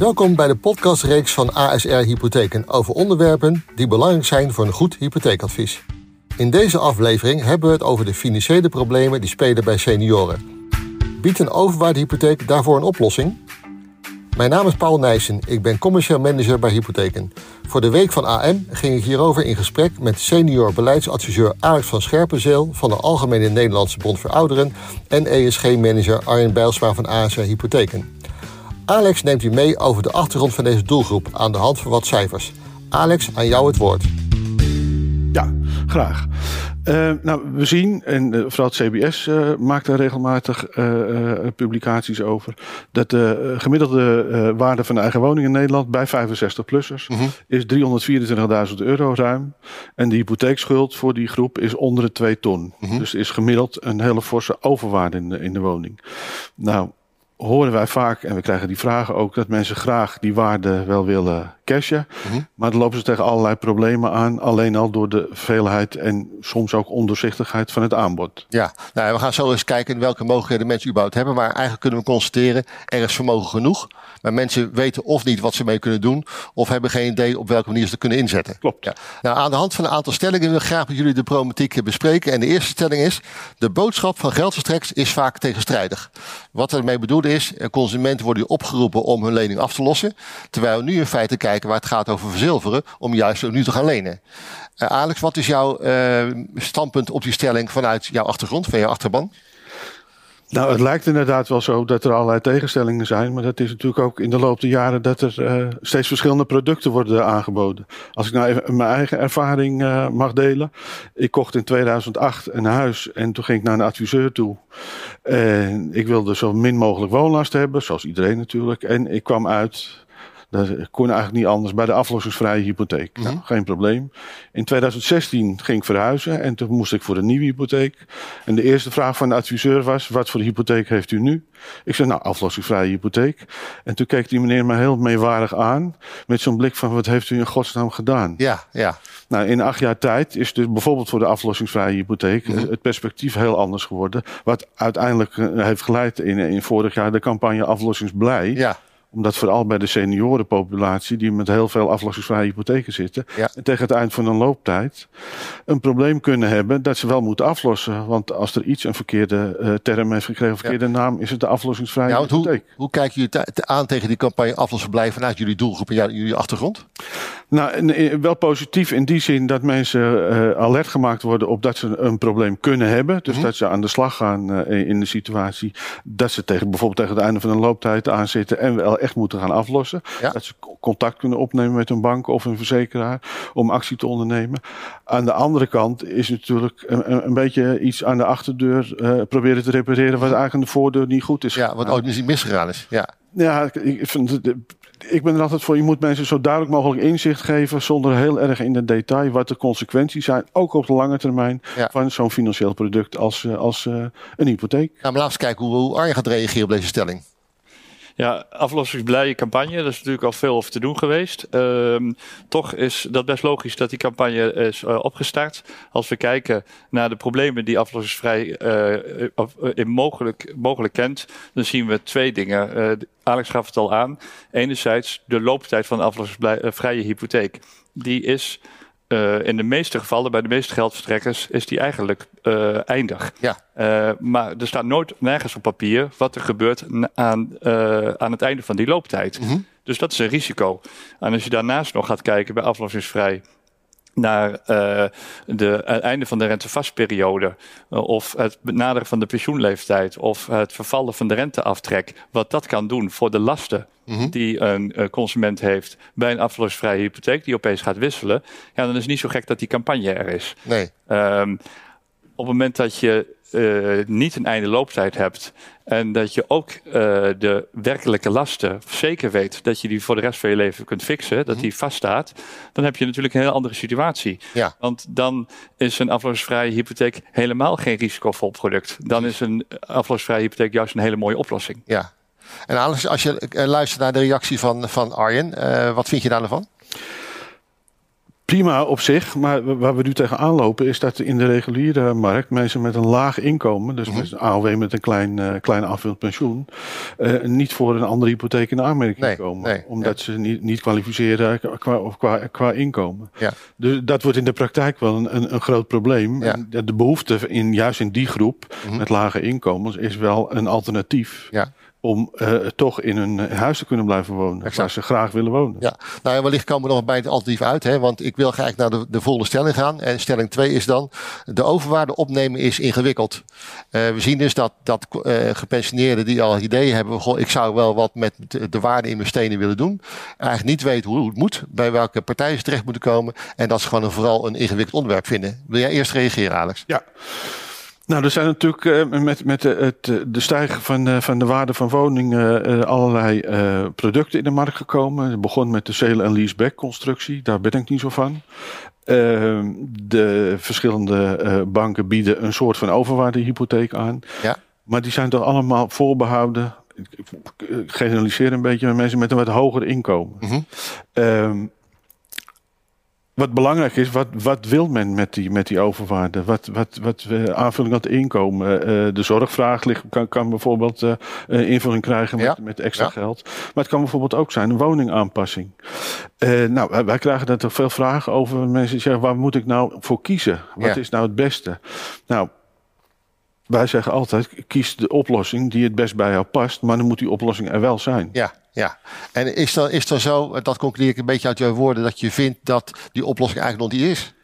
Welkom bij de podcastreeks van ASR Hypotheken over onderwerpen die belangrijk zijn voor een goed hypotheekadvies. In deze aflevering hebben we het over de financiële problemen die spelen bij senioren. Biedt een overwaardehypotheek daarvoor een oplossing? Mijn naam is Paul Nijssen, ik ben commercieel manager bij Hypotheken. Voor de week van AM ging ik hierover in gesprek met senior beleidsadviseur Alex van Scherpenzeel van de Algemene Nederlandse Bond voor Ouderen en ESG-manager Arjen Bijlsma van ASR Hypotheken. Alex neemt u mee over de achtergrond van deze doelgroep aan de hand van wat cijfers. Alex, aan jou het woord. Ja, graag. Uh, nou, we zien, en uh, vooral het CBS uh, maakt er regelmatig publicaties over, dat de gemiddelde waarde van de eigen woning in Nederland bij 65-plussers -huh. is 324.000 euro ruim. En de hypotheekschuld voor die groep is onder de 2 ton. -huh. Dus is gemiddeld een hele forse overwaarde in de, in de woning. Nou, horen wij vaak, en we krijgen die vragen ook, dat mensen graag die waarde wel willen cashen. Mm -hmm. Maar dan lopen ze tegen allerlei problemen aan, alleen al door de veelheid en soms ook ondoorzichtigheid van het aanbod. Ja, nou, we gaan zo eens kijken welke mogelijkheden mensen überhaupt hebben. Maar eigenlijk kunnen we constateren, er is vermogen genoeg. Maar mensen weten of niet wat ze mee kunnen doen, of hebben geen idee op welke manier ze het kunnen inzetten. Klopt. Ja. Nou, aan de hand van een aantal stellingen wil ik graag met jullie de problematiek bespreken. En de eerste stelling is, de boodschap van geldverstreks is vaak tegenstrijdig. Wat ermee bedoeld is, consumenten worden opgeroepen om hun lening af te lossen. Terwijl we nu in feite kijken waar het gaat over verzilveren, om juist nu te gaan lenen. Uh, Alex, wat is jouw uh, standpunt op die stelling vanuit jouw achtergrond, van jouw achterban? Nou, het lijkt inderdaad wel zo dat er allerlei tegenstellingen zijn. Maar dat is natuurlijk ook in de loop der jaren dat er uh, steeds verschillende producten worden aangeboden. Als ik nou even mijn eigen ervaring mag delen. Ik kocht in 2008 een huis en toen ging ik naar een adviseur toe. En ik wilde zo min mogelijk woonlast hebben, zoals iedereen natuurlijk. En ik kwam uit dat kon eigenlijk niet anders bij de aflossingsvrije hypotheek. Mm -hmm. nou, geen probleem. In 2016 ging ik verhuizen en toen moest ik voor een nieuwe hypotheek. En de eerste vraag van de adviseur was: wat voor hypotheek heeft u nu? Ik zei: Nou, aflossingsvrije hypotheek. En toen keek die meneer me heel meewarig aan met zo'n blik van: wat heeft u in godsnaam gedaan? Ja, ja. Nou, in acht jaar tijd is dus bijvoorbeeld voor de aflossingsvrije hypotheek mm -hmm. het perspectief heel anders geworden. Wat uiteindelijk heeft geleid in, in vorig jaar de campagne Aflossingsblij. Ja omdat vooral bij de seniorenpopulatie, die met heel veel aflossingsvrije hypotheken zitten, ja. en tegen het eind van hun looptijd een probleem kunnen hebben dat ze wel moeten aflossen. Want als er iets een verkeerde uh, term heeft gekregen, een verkeerde ja. naam, is het de aflossingsvrije ja, hypotheek. Hoe, hoe kijken jullie aan tegen die campagne aflossen vanuit jullie doelgroep en jullie achtergrond? Nou, wel positief in die zin dat mensen uh, alert gemaakt worden op dat ze een probleem kunnen hebben. Dus mm -hmm. dat ze aan de slag gaan uh, in de situatie dat ze tegen, bijvoorbeeld tegen het einde van hun looptijd aanzitten en wel echt moeten gaan aflossen. Ja. Dat ze contact kunnen opnemen met een bank of een verzekeraar om actie te ondernemen. Aan de andere kant is natuurlijk een, een beetje iets aan de achterdeur uh, proberen te repareren wat eigenlijk aan de voordeur niet goed is. Ja, wat ooit misschien misgegaan is. Ja. Ja, ik vind ik ben er altijd voor, je moet mensen zo duidelijk mogelijk inzicht geven, zonder heel erg in het detail, wat de consequenties zijn, ook op de lange termijn, ja. van zo'n financieel product als, als uh, een hypotheek. Nou, laten we kijken hoe, hoe Arjen gaat reageren op deze stelling. Ja, aflossingsblije campagne, daar is natuurlijk al veel over te doen geweest. Um, toch is dat best logisch dat die campagne is uh, opgestart. Als we kijken naar de problemen die aflossingsvrij uh, mogelijk, mogelijk kent, dan zien we twee dingen. Alex gaf het al aan. Enerzijds de looptijd van de aflossingsvrije hypotheek. Die is uh, in de meeste gevallen, bij de meeste geldverstrekkers, is die eigenlijk uh, eindig. Ja. Uh, maar er staat nooit nergens op papier wat er gebeurt aan, aan het einde van die looptijd. Mm -hmm. Dus dat is een risico. En als je daarnaast nog gaat kijken bij aflossingsvrij naar uh, de einde van de rentevastperiode uh, of het benaderen van de pensioenleeftijd of het vervallen van de renteaftrek, wat dat kan doen voor de lasten Mhm. die een uh, consument heeft bij een aflossingsvrije hypotheek die opeens gaat wisselen, ja, dan is het niet zo gek dat die campagne er is. Nee. Um, op het moment dat je uh, niet een einde looptijd hebt en dat je ook uh, de werkelijke lasten zeker weet dat je die voor de rest van je leven kunt fixen, dat Mhm. die vaststaat, dan heb je natuurlijk een heel andere situatie. Ja. Want dan is een aflossingsvrije hypotheek helemaal geen risicovol product. Dan is een aflossingsvrije hypotheek juist een hele mooie oplossing. Ja. En Alex, als je uh, luistert naar de reactie van, van Arjen, uh, wat vind je daar nou? Prima op zich, maar waar we nu tegenaan lopen is dat in de reguliere markt mensen met een laag inkomen, dus met een AOW met een klein, uh, klein aanvullend pensioen, uh, niet voor een andere hypotheek in aanmerking nee, komen. Nee, omdat ze niet, niet kwalificeren qua, of qua, qua inkomen. Ja. Dus dat wordt in de praktijk wel een, een, een groot probleem. Ja. De behoefte in, juist in die groep mm -hmm. met lage inkomens is wel een alternatief. Ja om uh, toch in hun huis te kunnen blijven wonen. Exact. Waar ze graag willen wonen. Ja, nou ja, wellicht komen we nog bij het alternatief uit. Hè, want ik wil graag naar de, de volgende stelling gaan. En stelling 2 is dan, de overwaarde opnemen is ingewikkeld. Uh, we zien dus dat, dat uh, gepensioneerden die al ideeën hebben. Goh, ik zou wel wat met de, de waarde in mijn stenen willen doen. Eigenlijk niet weten hoe het moet. Bij welke partijen ze terecht moeten komen. En dat ze gewoon een, vooral een ingewikkeld onderwerp vinden. Wil jij eerst reageren Alex? Ja. Nou, er zijn natuurlijk uh, met, met de, het, de stijging van, uh, van de waarde van woningen uh, allerlei producten in de markt gekomen. Het begon met de sale- en leaseback constructie, daar ben ik niet zo van. Ehm, de verschillende banken bieden een soort van overwaardehypotheek aan. Ja. Maar die zijn toch allemaal voorbehouden, ik generaliseer een beetje, met mensen met een wat hoger inkomen. Mm -hmm wat belangrijk is, wat, wat wil men met die, met die overwaarde? Wat, wat, wat uh, aanvulling aan het inkomen? Uh, de zorgvraag ligt, kan, kan bijvoorbeeld uh, invulling krijgen met, met extra geld. Maar het kan bijvoorbeeld ook zijn een woningaanpassing. nou, wij, krijgen daar toch veel vragen over. Mensen zeggen, waar moet ik nou voor kiezen? Wat is nou het beste? Nou, wij zeggen altijd, kies de oplossing die het best bij jou past. Maar dan moet die oplossing er wel zijn. Ja, ja, en is er, is er zo, dat concludeer ik een beetje uit jouw woorden, dat je vindt dat die oplossing eigenlijk nog niet is?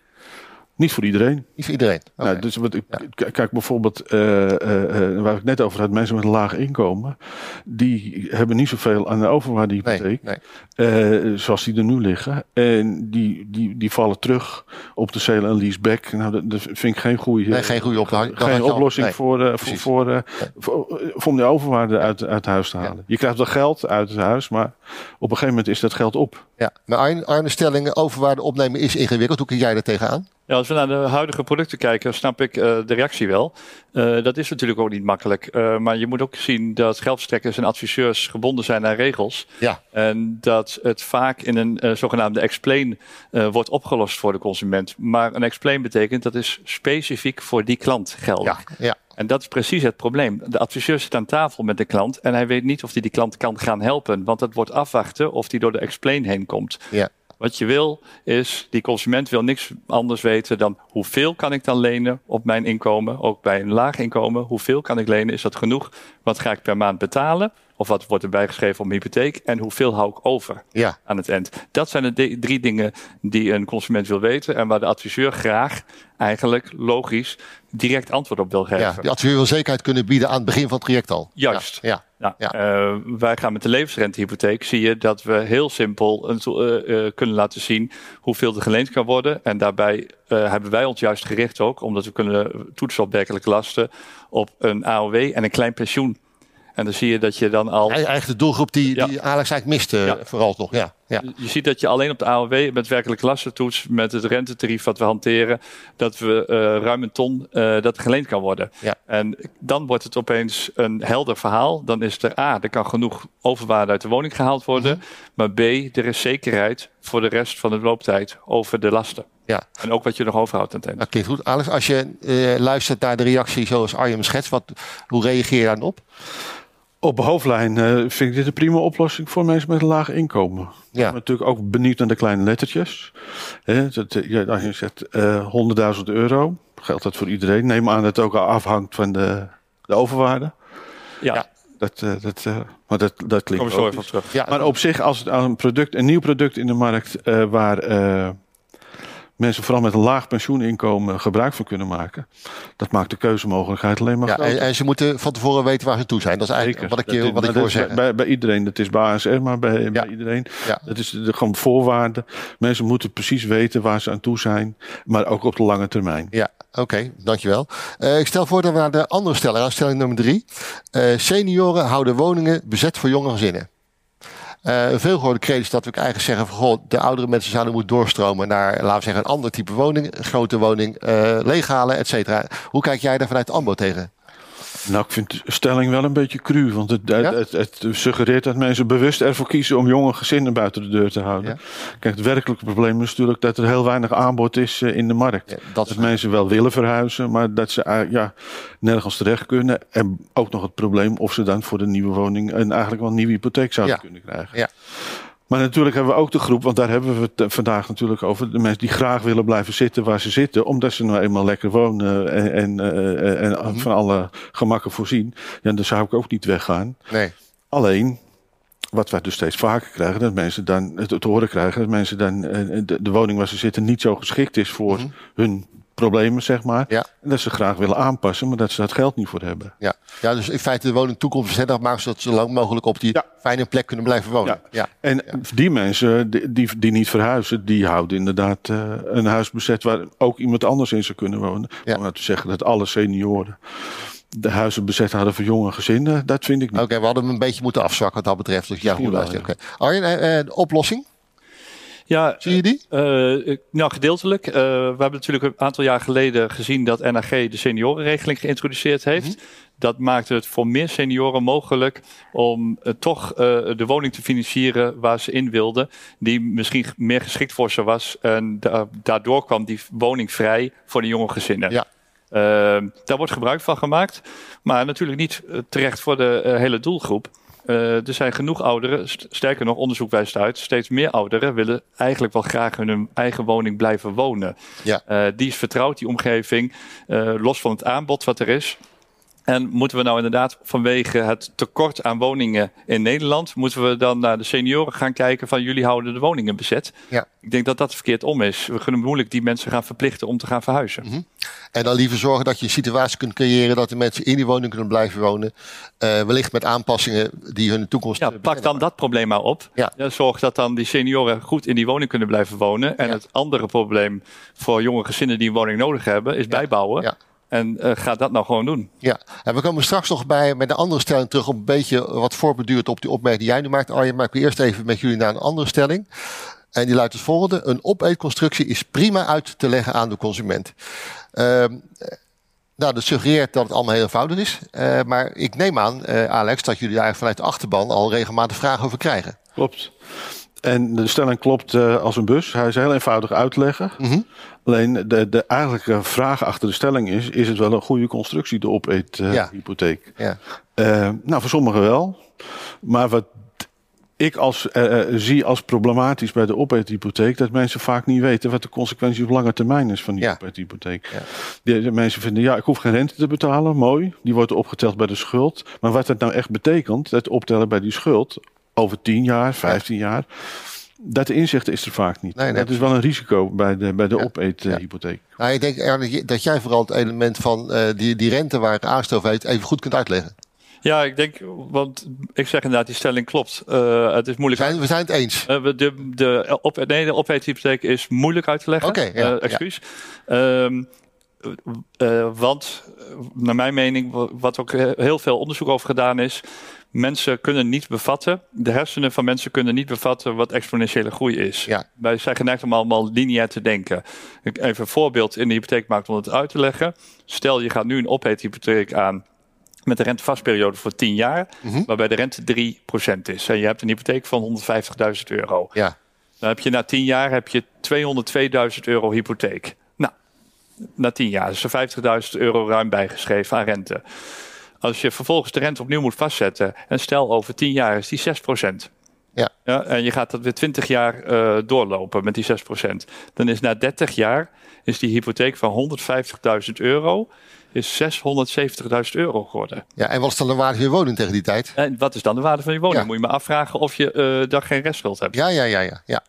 Niet voor iedereen. Niet voor iedereen. Okay. Nou, dus wat ik, ja. Kijk bijvoorbeeld, uh, uh, waar ik net over had, mensen met een laag inkomen, die hebben niet zoveel aan de overwaardehypotheek, nee, nee. zoals die er nu liggen. En die, die, die vallen terug op de sale en leaseback. Nou, dat, dat vind ik geen goede, nee, geen goede op, geen oplossing voor, voor, voor, voor, voor, om die overwaarde uit, uit huis te halen. Ja. Je krijgt wel geld uit het huis, maar op een gegeven moment is dat geld op. Ja, maar Arne stellingen overwaarde opnemen is ingewikkeld. Hoe kun jij daar tegenaan? Ja, als we naar de huidige producten kijken, snap ik uh, de reactie wel. Uh, dat is natuurlijk ook niet makkelijk. Uh, maar je moet ook zien dat geldverstrekkers en adviseurs gebonden zijn aan regels. Ja. En dat het vaak in een zogenaamde explain wordt opgelost voor de consument. Maar een explain betekent dat is specifiek voor die klant geldig. Ja, ja. En dat is precies het probleem. De adviseur zit aan tafel met de klant en hij weet niet of hij die klant kan gaan helpen. Want het wordt afwachten of hij door de explain heen komt. Ja. Wat je wil is, die consument wil niks anders weten dan hoeveel kan ik dan lenen op mijn inkomen, ook bij een laag inkomen. Hoeveel kan ik lenen? Is dat genoeg? Wat ga ik per maand betalen? Of wat wordt er bijgeschreven op mijn hypotheek? En hoeveel hou ik over ja. aan het eind? Dat zijn de drie dingen die een consument wil weten. En waar de adviseur graag eigenlijk logisch direct antwoord op wil geven. Ja, de adviseur wil zekerheid kunnen bieden aan het begin van het traject al. Juist. Ja. ja. ja. Uh, wij gaan met de levensrentehypotheek. Zie je dat we heel simpel uh, uh, kunnen laten zien hoeveel er geleend kan worden. En daarbij hebben wij ons juist gericht ook, omdat we kunnen toetsen op werkelijke lasten, op een AOW en een klein pensioen. En dan zie je dat je dan al. Eigenlijk de doelgroep die, die Alex eigenlijk miste, vooral toch. Ja. Ja. Je ziet dat je alleen op de AOW met werkelijk lastentoets, met het rentetarief wat we hanteren, dat we uh, ruim een ton uh, dat geleend kan worden. Ja. En dan wordt het opeens een helder verhaal. Dan is er A, er kan genoeg overwaarde uit de woning gehaald worden. Mm -hmm. Maar B, er is zekerheid voor de rest van de looptijd over de lasten. Ja. En ook wat je nog overhoudt aan het einde. Oké, goed. Alex, als je uh, luistert naar de reactie zoals Arjen schets, wat, hoe reageer je daar dan op? Op hoofdlijn uh, vind ik dit een prima oplossing voor mensen met een laag inkomen. Ja. Ik ben natuurlijk ook benieuwd naar de kleine lettertjes. He, dat, ja, als je zegt uh, 100.000 euro, geldt dat voor iedereen. Neem aan dat het ook afhangt van de, de overwaarde. Ja. ja. Dat, uh, dat, uh, maar dat, dat klinkt Kom zo even terug. Ja, maar op zich, als het een product, een nieuw product in de markt waar mensen vooral met een laag pensioeninkomen gebruik van kunnen maken. Dat maakt de keuzemogelijkheid alleen maar ja, groter. En, ze moeten van tevoren weten waar ze toe zijn. Dat is eigenlijk Zeker. wat ik, wat ik hoor zeggen. Bij, bij, iedereen, dat is bij ASR, maar bij, ja. bij iedereen. Ja. Dat is de, gewoon voorwaarden. Mensen moeten precies weten waar ze aan toe zijn, maar ook op de lange termijn. Ja, Oké, okay, dankjewel. Uh, ik stel voor dat we naar de andere stelling gaan. Stelling nummer drie. Uh, senioren houden woningen bezet voor jonge gezinnen. Uh, een veelgehoorde kreet is dat we eigenlijk zeggen van goh, de oudere mensen zouden moeten doorstromen naar, laten we zeggen, een ander type woning, een grote woning, uh, leeghalen, et cetera. Hoe kijk jij daar vanuit AMBO tegen? Nou, ik vind de stelling wel een beetje cru. Want het, het, het, suggereert dat mensen bewust ervoor kiezen om jonge gezinnen buiten de deur te houden. Kijk, het werkelijke probleem is natuurlijk dat er heel weinig aanbod is eh, in de markt. dat, mensen wel willen verhuizen, maar dat ze uh, ja, nergens terecht kunnen. En ook nog het probleem of ze dan voor de nieuwe woning een eigenlijk wel een nieuwe hypotheek zouden kunnen krijgen. Ja. Maar natuurlijk hebben we ook de groep, want daar hebben we het vandaag natuurlijk over. De mensen die graag willen blijven zitten waar ze zitten, omdat ze nou eenmaal lekker wonen en, en, eh, en mhm. van alle gemakken voorzien. Ja, dan zou ik ook niet weggaan. Nee. Alleen, wat wij dus steeds vaker krijgen, dat mensen dan het te horen krijgen dat mensen dan eh, de, de woning waar ze zitten niet zo geschikt is voor mhm. hun problemen, zeg maar. Ja. En dat ze graag willen aanpassen, maar dat ze dat geld niet voor hebben. Ja, ja dus in feite de woning toekomstbestendig maken zodat ze zo lang mogelijk op die fijne plek kunnen blijven wonen. Ja. En die mensen die, die, die, niet verhuizen, die houden inderdaad uh, een huis bezet waar ook iemand anders in zou kunnen wonen. Ja. Om nou te zeggen dat alle senioren de huizen bezet hadden voor jonge gezinnen, dat vind ik niet. Oké, we hadden hem een beetje moeten afzwakken wat dat betreft. Dus ja, goed luisteren. Okay. Arjen, uh, de oplossing? Ja, Zie je die? Uh, nou, gedeeltelijk. Uh, we hebben natuurlijk een aantal jaar geleden gezien dat NAG de seniorenregeling geïntroduceerd heeft. Mhm. Dat maakt het voor meer senioren mogelijk om uh, toch de woning te financieren waar ze in wilden. Die misschien meer geschikt voor ze was. En da daardoor kwam die woning vrij voor de jonge gezinnen. Ja. daar wordt gebruik van gemaakt. Maar natuurlijk niet terecht voor de hele doelgroep. Uh, er zijn genoeg ouderen, sterker nog, onderzoek wijst uit, steeds meer ouderen willen eigenlijk wel graag in hun eigen woning blijven wonen. Ja. Uh, die is vertrouwd, die omgeving, uh, los van het aanbod wat er is. En moeten we nou inderdaad vanwege het tekort aan woningen in Nederland, moeten we dan naar de senioren gaan kijken van jullie houden de woningen bezet? Ja. Ik denk dat dat verkeerd om is. We kunnen moeilijk die mensen gaan verplichten om te gaan verhuizen. Mm -hmm. En dan liever zorgen dat je een situatie kunt creëren dat de mensen in die woning kunnen blijven wonen. Uh, wellicht met aanpassingen die hun toekomst. Ja, pak dan dat probleem maar op. Ja. ja. zorg dat dan die senioren goed in die woning kunnen blijven wonen. En het andere probleem voor jonge gezinnen die een woning nodig hebben, is bijbouwen. Ja. En uh, ga dat nou gewoon doen. Ja, en we komen straks nog bij met een andere stelling terug. Op een beetje wat voorbeduurt op die opmerking die jij nu maakt, Arjen. Maar ik wil eerst even met jullie naar een andere stelling. En die luidt als volgende. Een opeetconstructie is prima uit te leggen aan de consument. Uh, nou, dat suggereert dat het allemaal heel eenvoudig is. Uh, maar ik neem aan, uh, Alex, dat jullie daar vanuit de achterban al regelmatig vragen over krijgen. Klopt. En de stelling klopt uh, als een bus. Hij is heel eenvoudig uitleggen. Mm -hmm. Alleen de, de eigenlijke vraag achter de stelling is: is het wel een goede constructie, de opeethypotheek? Uh, ja. ja. Uh, nou, voor sommigen wel. Maar wat ik als, uh, zie als problematisch bij de opeethypotheek, dat mensen vaak niet weten wat de consequentie op lange termijn is van die ja. opeethypotheek. Ja. Die, mensen vinden, ja, ik hoef geen rente te betalen, mooi. Die wordt opgeteld bij de schuld. Maar wat dat nou echt betekent, het optellen bij die schuld over 10 jaar, 15 jaar. Dat inzicht is er vaak niet. Nee, dat is wel een risico bij de, bij de ja, opeethypotheek. Ja. Nou, ik denk dat jij vooral het element van uh, die, die rente waar het aanstof heeft even goed kunt uitleggen. Ja, ik denk, want ik zeg inderdaad, die stelling klopt. Uh, het is moeilijk. We zijn, we zijn het eens. Uh, de, de, op, nee, de opeethypotheek is moeilijk uit te leggen. Oké, okay, ja, excuus. Ja. Um, uh, want, naar mijn mening, wat ook heel veel onderzoek over gedaan is, mensen kunnen niet bevatten, de hersenen van mensen kunnen niet bevatten wat exponentiële groei is. Ja. Wij zijn geneigd om allemaal lineair te denken. Even een voorbeeld in de hypotheekmarkt om het uit te leggen. Stel je gaat nu een opheethypotheek aan met een rentevastperiode voor 10 jaar, mm waarbij de rente 3% is. En je hebt een hypotheek van 150.000 euro. Ja. Dan heb je na 10 jaar heb je 202.000 euro hypotheek. Nou, na 10 jaar is er 50.000 euro ruim bijgeschreven aan rente. Als je vervolgens de rente opnieuw moet vastzetten en stel over 10 jaar is die 6%. Ja. ja. En je gaat dat weer 20 jaar uh, doorlopen met die 6%. Dan is na 30 jaar is die hypotheek van 150.000 euro is 670.000 euro geworden. Ja, en wat is dan de waarde van je woning tegen die tijd? En wat is dan de waarde van je woning? Moet je me afvragen of je uh, dan geen restschuld hebt. Ja, ja, ja, ja. ja.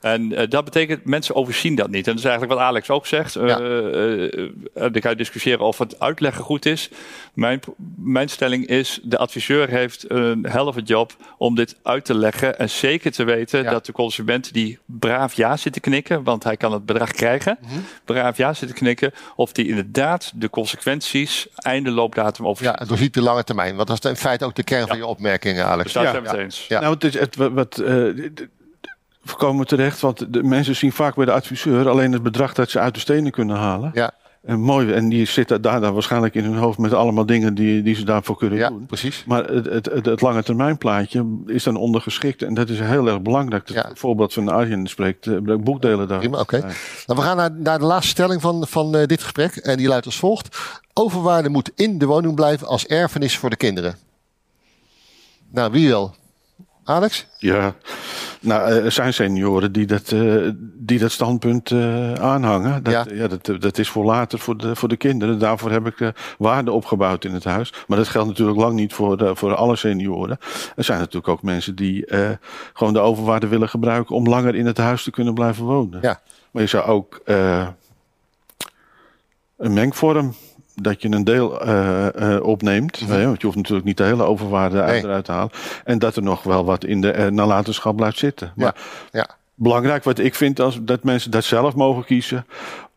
En uh, dat betekent, mensen overzien dat niet. En dat is eigenlijk wat Alex ook zegt. Uh, ja. uh, dan kan je discussiëren of het uitleggen goed is. Mijn, mijn stelling is, de adviseur heeft een helft job om dit uit te leggen. En zeker te weten ja. dat de consument die braaf ja zit te knikken, want hij kan het bedrag krijgen, mm -hmm. braaf ja zit te knikken, of die inderdaad de consequenties einde loopdatum overziet. Ja, doorziet de lange termijn. Want dat is in feite ook de kern van je opmerkingen, Alex. Dus daar zijn we het eens. Ja. Nou, het is het, wat, voorkomen terecht. Want de mensen zien vaak bij de adviseur alleen het bedrag dat ze uit de stenen kunnen halen. Ja. En mooi, en die zitten daar dan waarschijnlijk in hun hoofd met allemaal dingen die, die ze daarvoor kunnen Ja, doen. precies. Maar het, het, het, het lange termijn plaatje is dan ondergeschikt. En dat is heel erg belangrijk. Ja. Het voorbeeld van Arjen spreekt, eh, boekdelen daar. Prima, oké. Nou, we gaan naar, naar de laatste stelling van, van eh, dit gesprek. En die luidt als volgt. Overwaarde moet in de woning blijven als erfenis voor de kinderen. Nou, wie wil? Alex? Ja, nou, er zijn senioren die dat, eh, die dat standpunt eh, aanhangen. Dat, Ja. ja. dat, dat is voor later, voor de, voor de kinderen. Daarvoor heb ik eh, waarde opgebouwd in het huis. Maar dat geldt natuurlijk lang niet voor, de, voor alle senioren. Er zijn natuurlijk ook mensen die eh, gewoon de overwaarde willen gebruiken om langer in het huis te kunnen blijven wonen. Ja. Maar je zou ook eh, een mengvorm. Dat je een deel eh, eh, opneemt. hè, want je hoeft natuurlijk niet de hele overwaarde Mhm. Nee. eruit te halen. En dat er nog wel wat in de eh, nalatenschap blijft zitten. Maar Ja. belangrijk wat ik vind als dat mensen dat zelf mogen kiezen.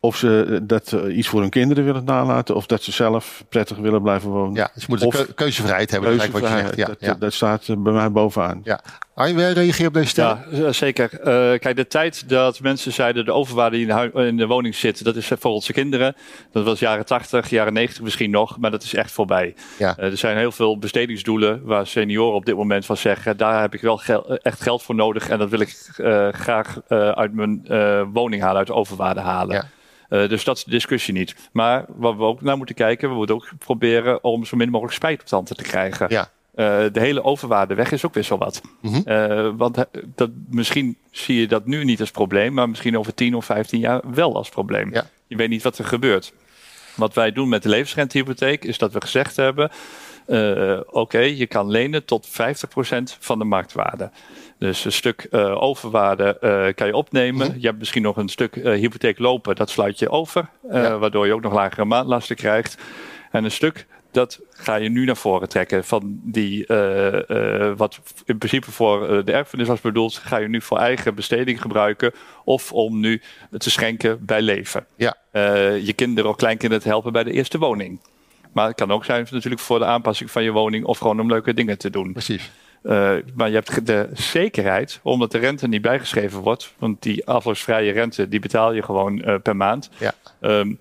Of ze eh, dat eh, iets voor hun kinderen willen nalaten. Of dat ze zelf prettig willen blijven wonen. Ja, je moet Of keu- keuzevrijheid hebben. eigenlijk wat je zegt. Keuzevrijheid, Ja, dat, ja. dat staat eh, bij mij bovenaan. ja. Arjen, wil jij reageren op deze stelling? Ja, zeker. Eh, kijk, de tijd dat mensen zeiden de overwaarde die in de, in de woning zit, dat is voor onze kinderen. Dat was jaren 80, jaren 90 misschien nog, maar dat is echt voorbij. Ja. Eh, er zijn heel veel bestedingsdoelen waar senioren op dit moment van zeggen, daar heb ik wel gel- eh, echt geld voor nodig en dat wil ik eh, graag eh, uit mijn eh, woning halen, uit de overwaarde halen. Ja. Eh, dus dat is de discussie niet. Maar wat we ook naar moeten kijken, we moeten ook proberen om zo min mogelijk spijt op tanden te krijgen. Ja. Eh, de hele overwaarde weg is ook best wel wat. Mhm. Eh, want dat, misschien zie je dat nu niet als probleem, maar misschien over 10 of 15 jaar wel als probleem. Ja. Je weet niet wat er gebeurt. Wat wij doen met de levensrentehypotheek is dat we gezegd hebben: oké, je kan lenen tot 50% van de marktwaarde. Dus een stuk eh, overwaarde eh, kan je opnemen. Mhm. Je hebt misschien nog een stuk eh, hypotheek lopen, dat sluit je over, Ja. waardoor je ook nog lagere maandlasten krijgt. En een stuk, dat ga je nu naar voren trekken. Van die, wat in principe voor de erfenis was bedoeld, ga je nu voor eigen besteding gebruiken. Of om nu te schenken bij leven. Ja. Je kinderen of kleinkinderen te helpen bij de eerste woning. Maar het kan ook zijn natuurlijk voor de aanpassing van je woning of gewoon om leuke dingen te doen. Precies. Eh, maar je hebt de zekerheid, omdat de rente niet bijgeschreven wordt, want die aflossvrije rente die betaal je gewoon eh, per maand. Ja. Ehm,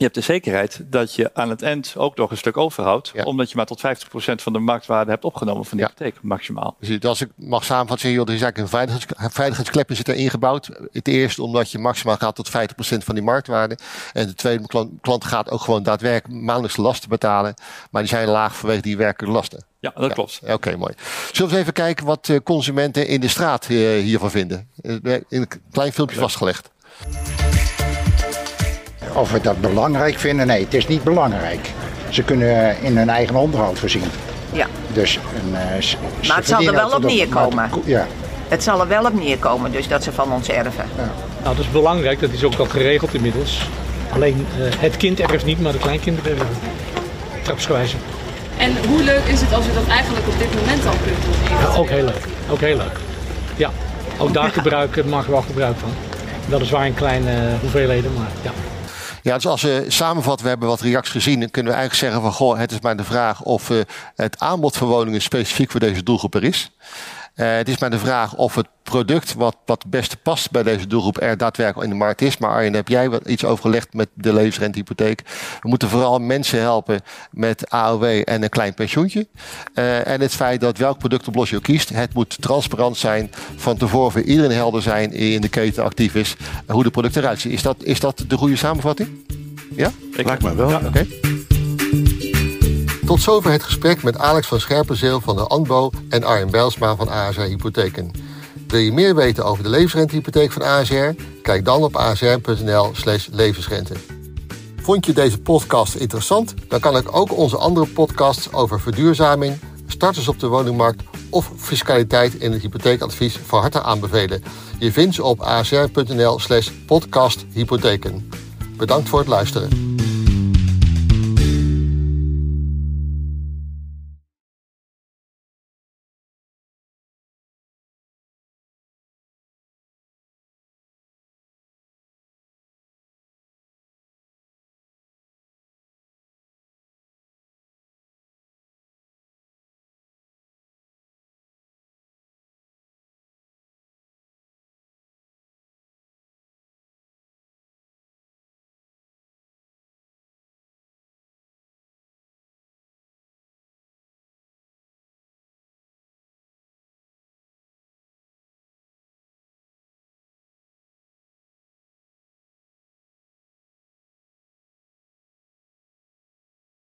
je hebt de zekerheid dat je aan het eind ook nog een stuk overhoudt, Ja. omdat je maar tot 50% van de marktwaarde hebt opgenomen van de Ja. hypotheek, maximaal. Dus als ik mag samenvatten, joh, er is eigenlijk een veiligheids, veiligheidsklep zit er ingebouwd. Het eerste omdat je maximaal gaat tot 50% van die marktwaarde. En de tweede, klant, klant gaat ook gewoon daadwerkelijk maandelijkse lasten betalen. Maar die zijn laag vanwege die werkelijke lasten. Ja, dat klopt. Oké, mooi. Zullen we eens even kijken wat eh, consumenten in de straat eh, hiervan vinden? Eh, In een klein filmpje vastgelegd. Of we dat belangrijk vinden? Nee, het is niet belangrijk. Ze kunnen in hun eigen onderhoud voorzien. Ja, Dus een, eh, ze het zal er wel op neerkomen. maar Ja, het zal er wel op neerkomen, dus dat ze van ons erven. Nou, dat is belangrijk, dat is ook al geregeld inmiddels. Alleen eh, het kind erft niet, maar de kleinkinderen erven. Trapsgewijze. En hoe leuk is het als je dat eigenlijk op dit moment al kunt doen? Ja, ook heel leuk. Ook heel leuk. Ja, ook daar gebruiken, maken we wel gebruik van. Weliswaar in kleine eh, hoeveelheden, maar ja. Ja, dus als we samenvatten, we hebben wat reacties gezien, dan kunnen we eigenlijk zeggen van goh, het is maar de vraag of eh, het aanbod van woningen specifiek voor deze doelgroep er is. Eh, het is maar de vraag of het product wat, wat het beste past bij deze doelgroep er daadwerkelijk in de markt is. Maar Arjen, heb jij wat iets overgelegd met de levensrentehypotheek? We moeten vooral mensen helpen met AOW en een klein pensioentje. Eh, en het feit dat welk productoplossing je ook kiest, het moet transparant zijn, van tevoren voor iedereen helder zijn die in de keten actief is, eh, hoe de producten eruit zien. Is dat, is dat de goede samenvatting? Ja? Lijkt mij wel. Oké. Tot zover het gesprek met Alex van Scherpenzeel van de ANBO en Arjen Bijlsma van ASR Hypotheken. Wil je meer weten over de levensrentehypotheek van ASR? Kijk dan op asr.nl slash levensrente. Vond je deze podcast interessant? Dan kan ik ook onze andere podcasts over verduurzaming, starters op de woningmarkt of fiscaliteit in het hypotheekadvies van harte aanbevelen. Je vindt ze op asr.nl slash podcasthypotheken. Bedankt voor het luisteren.